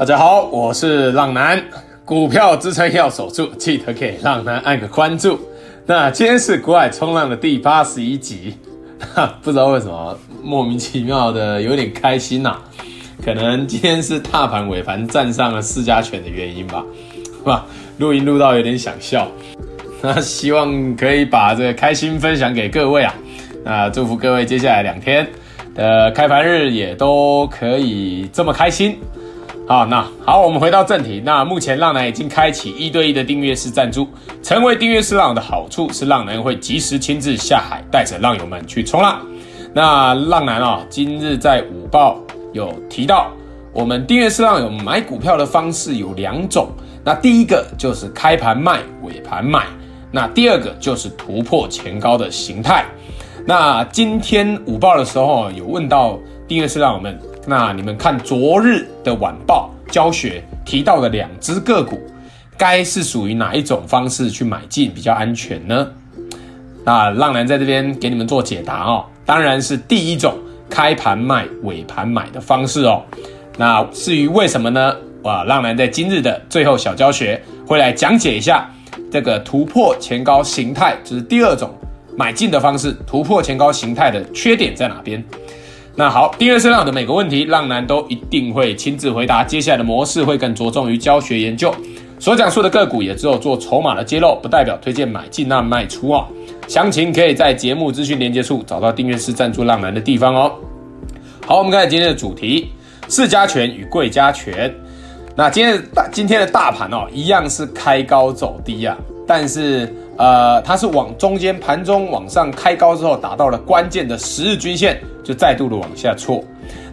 大家好，我是浪男，股票支撑要守住，记得给浪男按个关注。那今天是股海冲浪的第八十一集，不知道为什么莫名其妙的有点开心呐、可能今天是大盘尾盘站上了市加权的原因吧，是吧，录音录到有点想笑，那希望可以把这个开心分享给各位啊，那祝福各位接下来两天的开盘日也都可以这么开心。好，那好，我们回到正题。那目前浪男已经开启一对一的订阅式赞助，成为订阅式浪的好处是，浪男会及时亲自下海，带着浪友们去冲浪。那浪男啊，今日在午报有提到，我们订阅式浪友买股票的方式有两种。那第一个就是开盘卖，尾盘买。那第二个就是突破前高的形态。那今天午报的时候有问到订阅式浪友们。那你们看昨日的晚报教学提到的两只个股，该是属于哪一种方式去买进比较安全呢？那浪男在这边给你们做解答哦，当然是第一种开盘卖尾盘买的方式哦。那至于为什么呢？哇，浪男在今日的最后小教学会来讲解一下这个突破前高形态，就是第二种买进的方式，突破前高形态的缺点在哪边？那好，订阅式浪的每个问题，浪男都一定会亲自回答。接下来的模式会更着重于教学研究，所讲述的个股也只有做筹码的揭露，不代表推荐买进那卖出哦。详情可以在节目资讯连接处找到订阅式赞助浪男的地方哦。好，我们看今天的主题：市加权与柜加权。那今天的大今天的大盘哦，一样是开高走低啊，但是。呃，它是往中间盘中往上开高之后，达到了关键的十日均线，就再度的往下挫。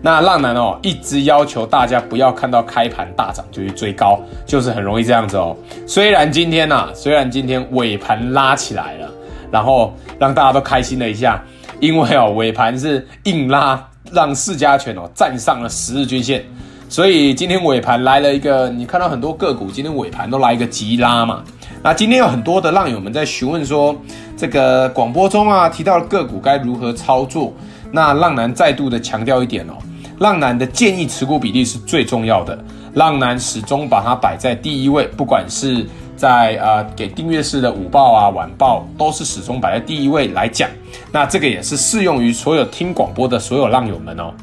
那浪男哦，一直要求大家不要看到开盘大涨就去追高，就是很容易这样子哦。虽然今天呐、啊，虽然今天尾盘拉起来了，然后让大家都开心了一下，因为哦尾盘是硬拉，让市加权哦站上了十日均线，所以今天尾盘来了一个，你看到很多个股今天尾盘都来一个急拉嘛。那今天有很多的浪友们在询问说，这个广播中啊提到的个股该如何操作？那浪男再度的强调一点哦，浪男的建议持股比例是最重要的，浪男始终把它摆在第一位，不管是在呃给订阅式的午报啊晚报，都是始终摆在第一位来讲。那这个也是适用于所有听广播的所有浪友们哦。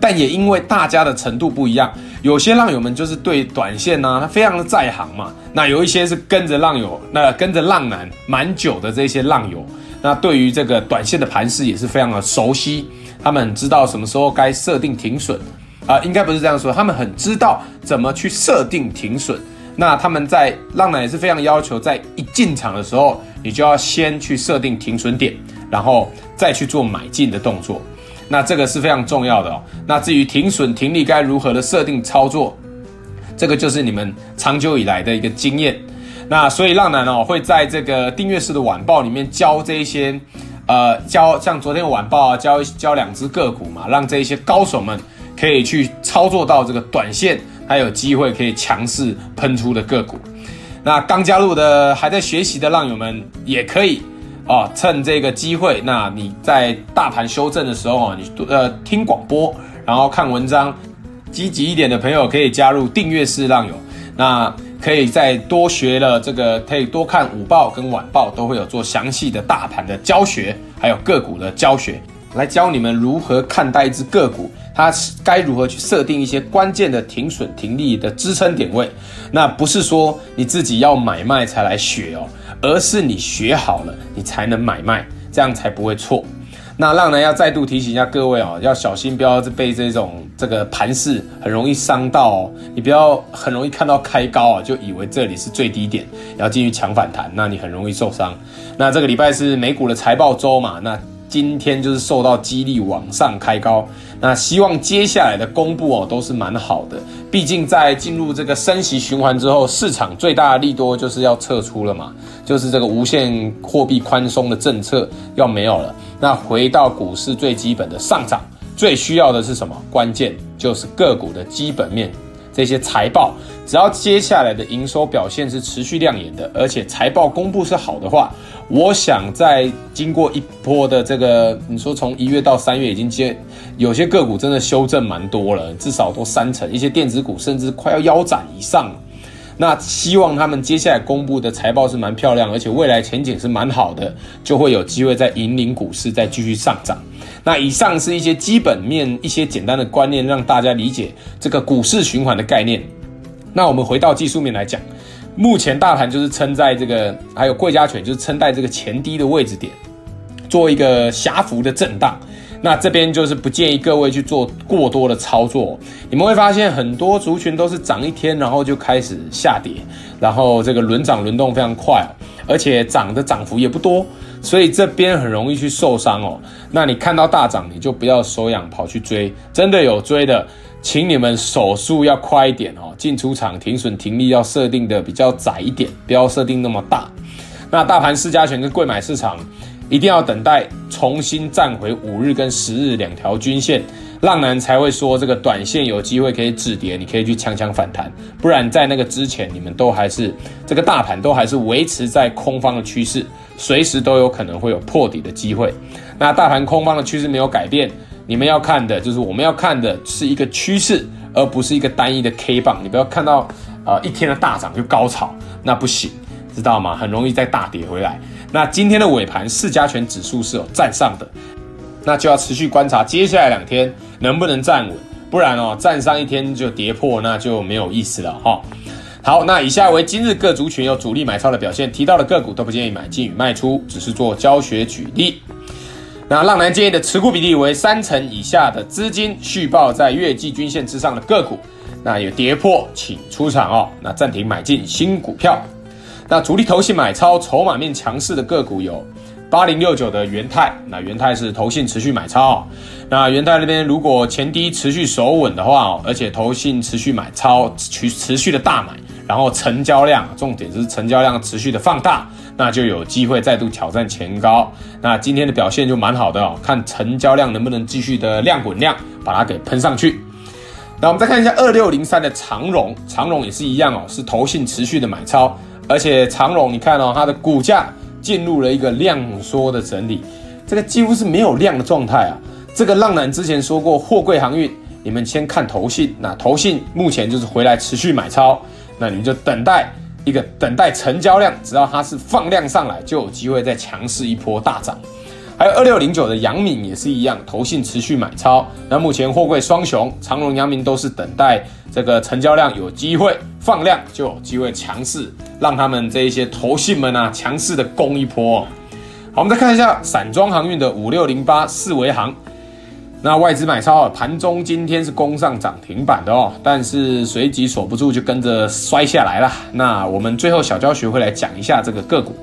但也因为大家的程度不一样，有些浪友们就是对短线呢、他非常的在行嘛。那有一些是跟着浪友，那跟着浪男蛮久的这些浪友，那对于这个短线的盘势也是非常的熟悉。他们知道什么时候该设定停损啊、应该不是这样说，他们很知道怎么去设定停损。那他们在浪男也是非常要求，在一进场的时候，你就要先去设定停损点，然后再去做买进的动作。那这个是非常重要的哦。那至于停损停利该如何的设定操作，这个就是你们长久以来的一个经验。那所以浪男哦会在这个订阅式的晚报里面教这一些，呃，教像昨天晚报啊，教教两只个股嘛，让这一些高手们可以去操作到这个短线，还有机会可以强势喷出的个股。那刚加入的还在学习的浪友们也可以。哦，趁这个机会，那你在大盘修正的时候，你呃听广播，然后看文章，积极一点的朋友可以加入订阅式浪友，那可以再多学了这个，可以多看午报跟晚报，都会有做详细的大盘的教学，还有个股的教学，来教你们如何看待一只个股，它该如何去设定一些关键的停损停利的支撑点位，那不是说你自己要买卖才来学哦。而是你学好了，你才能买卖，这样才不会错。那浪呢要再度提醒一下各位啊，要小心，不要被这种这个盘势很容易伤到哦。你不要很容易看到开高啊，就以为这里是最低点，要进去抢反弹，那你很容易受伤。那这个礼拜是美股的财报周嘛，那。今天就是受到激励往上开高，那希望接下来的公布哦都是蛮好的。毕竟在进入这个升息循环之后，市场最大的利多就是要撤出了嘛，就是这个无限货币宽松的政策要没有了。那回到股市最基本的上涨，最需要的是什么？关键就是个股的基本面这些财报，只要接下来的营收表现是持续亮眼的，而且财报公布是好的话，我想在经过一波的这个，你说从一月到三月已经接有些个股真的修正蛮多了，至少都三成，一些电子股甚至快要腰斩以上。那希望他们接下来公布的财报是蛮漂亮，而且未来前景是蛮好的，就会有机会在引领股市再继续上涨。那以上是一些基本面、一些简单的观念，让大家理解这个股市循环的概念。那我们回到技术面来讲，目前大盘就是撑在这个，还有贵家权就是撑在这个前低的位置点，做一个狭幅的震荡。那这边就是不建议各位去做过多的操作，你们会发现很多族群都是涨一天，然后就开始下跌，然后这个轮涨轮动非常快，而且涨的涨幅也不多，所以这边很容易去受伤哦。那你看到大涨，你就不要手痒跑去追，真的有追的，请你们手速要快一点哦，进出场停损停利要设定的比较窄一点，不要设定那么大。那大盘市加权跟贵买市场。一定要等待重新站回五日跟十日两条均线，浪男才会说这个短线有机会可以止跌，你可以去强强反弹。不然在那个之前，你们都还是这个大盘都还是维持在空方的趋势，随时都有可能会有破底的机会。那大盘空方的趋势没有改变，你们要看的就是我们要看的是一个趋势，而不是一个单一的 K 棒。你不要看到呃一天的大涨就高潮，那不行，知道吗？很容易再大跌回来。那今天的尾盘四加权指数是有站上的，那就要持续观察接下来两天能不能站稳，不然哦站上一天就跌破，那就没有意思了哈。好，那以下为今日各族群有主力买超的表现，提到的个股都不建议买进与卖出，只是做教学举例。那浪男建议的持股比例为三成以下的资金续报在月季均线之上的个股，那有跌破请出场哦，那暂停买进新股票。那主力投信买超筹码面强势的个股有八零六九的元泰，那元泰是投信持续买超，那元泰那边如果前低持续守稳的话，而且投信持续买超，持持续的大买，然后成交量重点是成交量持续的放大，那就有机会再度挑战前高。那今天的表现就蛮好的哦，看成交量能不能继续的量滚量把它给喷上去。那我们再看一下二六零三的长荣，长荣也是一样哦，是投信持续的买超。而且长荣，你看哦，它的股价进入了一个量缩的整理，这个几乎是没有量的状态啊。这个浪男之前说过，货柜航运，你们先看投信，那投信目前就是回来持续买超，那你们就等待一个等待成交量，只要它是放量上来，就有机会再强势一波大涨。还有二六零九的阳明也是一样，投信持续买超。那目前货柜双雄长荣、阳明都是等待这个成交量有机会放量，就有机会强势，让他们这一些投信们啊强势的攻一波。好，我们再看一下散装航运的五六零八四维航，那外资买超啊，盘中今天是攻上涨停板的哦，但是随即锁不住就跟着摔下来了。那我们最后小教学会来讲一下这个个股。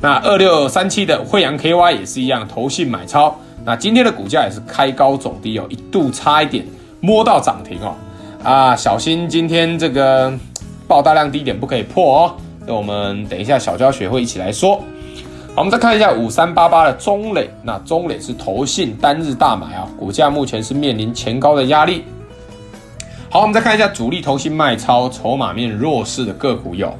那二六三七的惠阳 KY 也是一样，投信买超。那今天的股价也是开高走低哦，一度差一点摸到涨停哦。啊，小心今天这个爆大量低点不可以破哦。那我们等一下小教学会一起来说。好，我们再看一下五三八八的中磊，那中磊是投信单日大买啊，股价目前是面临前高的压力。好，我们再看一下主力投信卖超、筹码面弱势的个股有。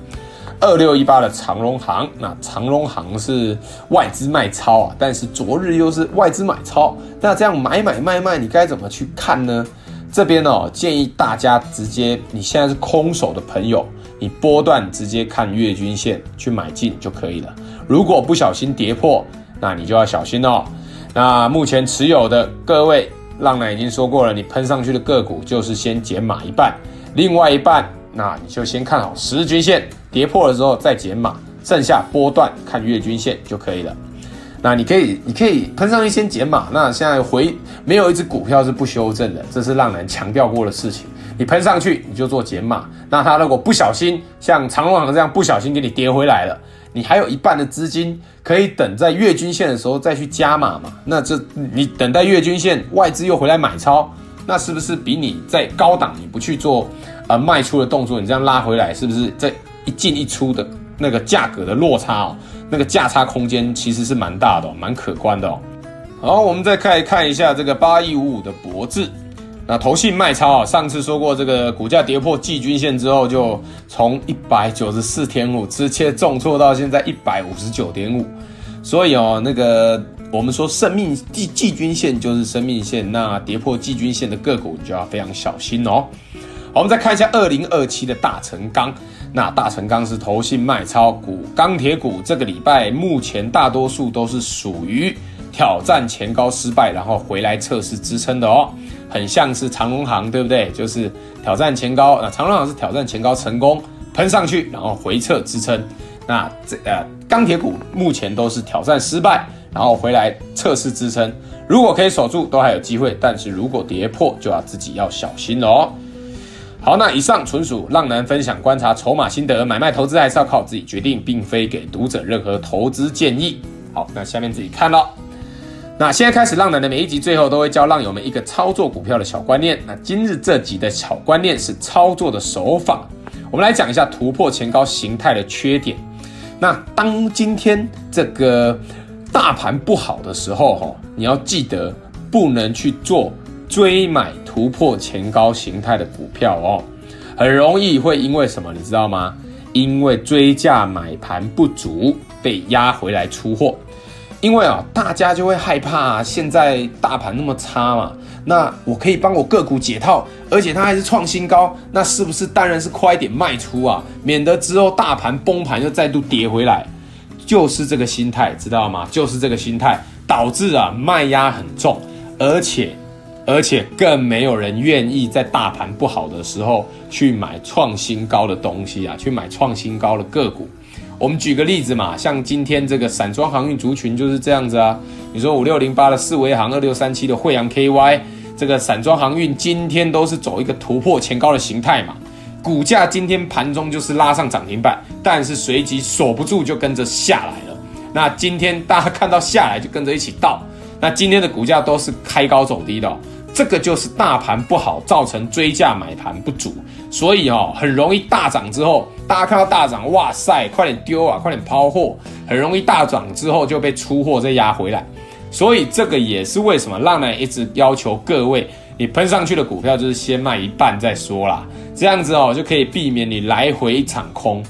二六一八的长荣行，那长荣行是外资卖超啊，但是昨日又是外资买超，那这样买买卖卖，你该怎么去看呢？这边哦，建议大家直接，你现在是空手的朋友，你波段直接看月均线去买进就可以了。如果不小心跌破，那你就要小心哦。那目前持有的各位，浪男已经说过了，你喷上去的个股就是先减码一半，另外一半。那你就先看好十日均线跌破了之后再减码，剩下波段看月均线就可以了。那你可以，你可以喷上去先减码。那现在回没有一只股票是不修正的，这是浪男强调过的事情。你喷上去你就做减码。那它如果不小心像长隆行这样不小心给你跌回来了，你还有一半的资金可以等在月均线的时候再去加码嘛？那这你等待月均线外资又回来买超，那是不是比你在高档你不去做？呃卖出的动作，你这样拉回来，是不是这一进一出的那个价格的落差哦？那个价差空间其实是蛮大的，蛮可观的哦。好，我们再看看一下这个八一五五的博智，那投信卖超啊，上次说过这个股价跌破季均线之后，就从一百九十四点五直接重挫到现在一百五十九点五，所以哦，那个我们说生命季季均线就是生命线，那跌破季均线的个股你就要非常小心哦。我们再看一下二零二七的大成钢，那大成钢是投信卖超股，钢铁股这个礼拜目前大多数都是属于挑战前高失败，然后回来测试支撑的哦。很像是长荣行，对不对？就是挑战前高，那长荣行是挑战前高成功喷上去，然后回撤支撑。那这呃钢铁股目前都是挑战失败，然后回来测试支撑。如果可以守住，都还有机会；但是如果跌破，就要自己要小心了哦。好，那以上纯属浪男分享观察筹码心得，买卖投资还是要靠自己决定，并非给读者任何投资建议。好，那下面自己看咯。那现在开始，浪男的每一集最后都会教浪友们一个操作股票的小观念。那今日这集的小观念是操作的手法，我们来讲一下突破前高形态的缺点。那当今天这个大盘不好的时候，哈，你要记得不能去做追买突破前高形态的股票哦，很容易会因为什么，你知道吗？因为追价买盘不足，被压回来出货。因为啊，大家就会害怕，现在大盘那么差嘛，那我可以帮我个股解套，而且它还是创新高，那是不是当然是快点卖出啊，免得之后大盘崩盘又再度跌回来，就是这个心态，知道吗？就是这个心态导致啊卖压很重，而且而且更没有人愿意在大盘不好的时候去买创新高的东西啊，去买创新高的个股。我们举个例子嘛，像今天这个散装航运族群就是这样子啊。你说五六零八的四维航，二六三七的慧洋 KY，这个散装航运今天都是走一个突破前高的形态嘛。股价今天盘中就是拉上涨停板，但是随即锁不住就跟着下来了。那今天大家看到下来就跟着一起倒。那今天的股价都是开高走低的。这个就是大盘不好造成追价买盘不足，所以哦，很容易大涨之后，大家看到大涨，哇塞，快点丢啊，快点抛货，很容易大涨之后就被出货再压回来，所以这个也是为什么浪奶一直要求各位，你喷上去的股票就是先卖一半再说啦，这样子哦就可以避免你来回一场空，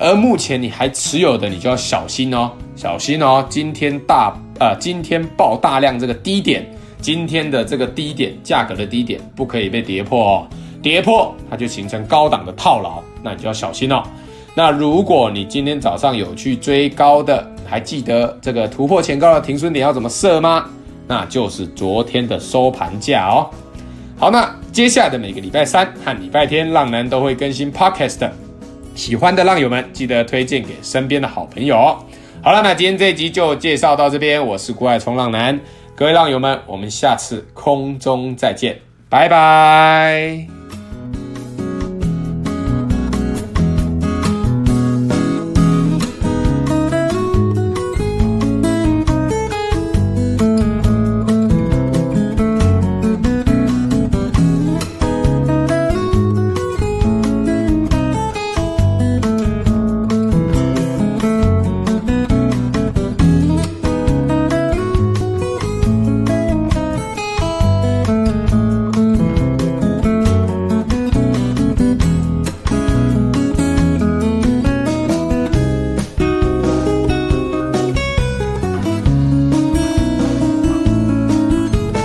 而目前你还持有的，你就要小心哦，小心哦，今天大呃今天爆大量这个低点。今天的这个低点，价格的低点不可以被跌破哦，跌破它就形成高档的套牢，那你就要小心哦。那如果你今天早上有去追高的，还记得这个突破前高的停损点要怎么设吗？那就是昨天的收盘价哦。好，那接下来的每个礼拜三和礼拜天，浪男都会更新 Podcast，喜欢的浪友们记得推荐给身边的好朋友哦。好了，那今天这一集就介绍到这边，我是股海冲浪男。各位浪友们，我们下次空中再见，拜拜。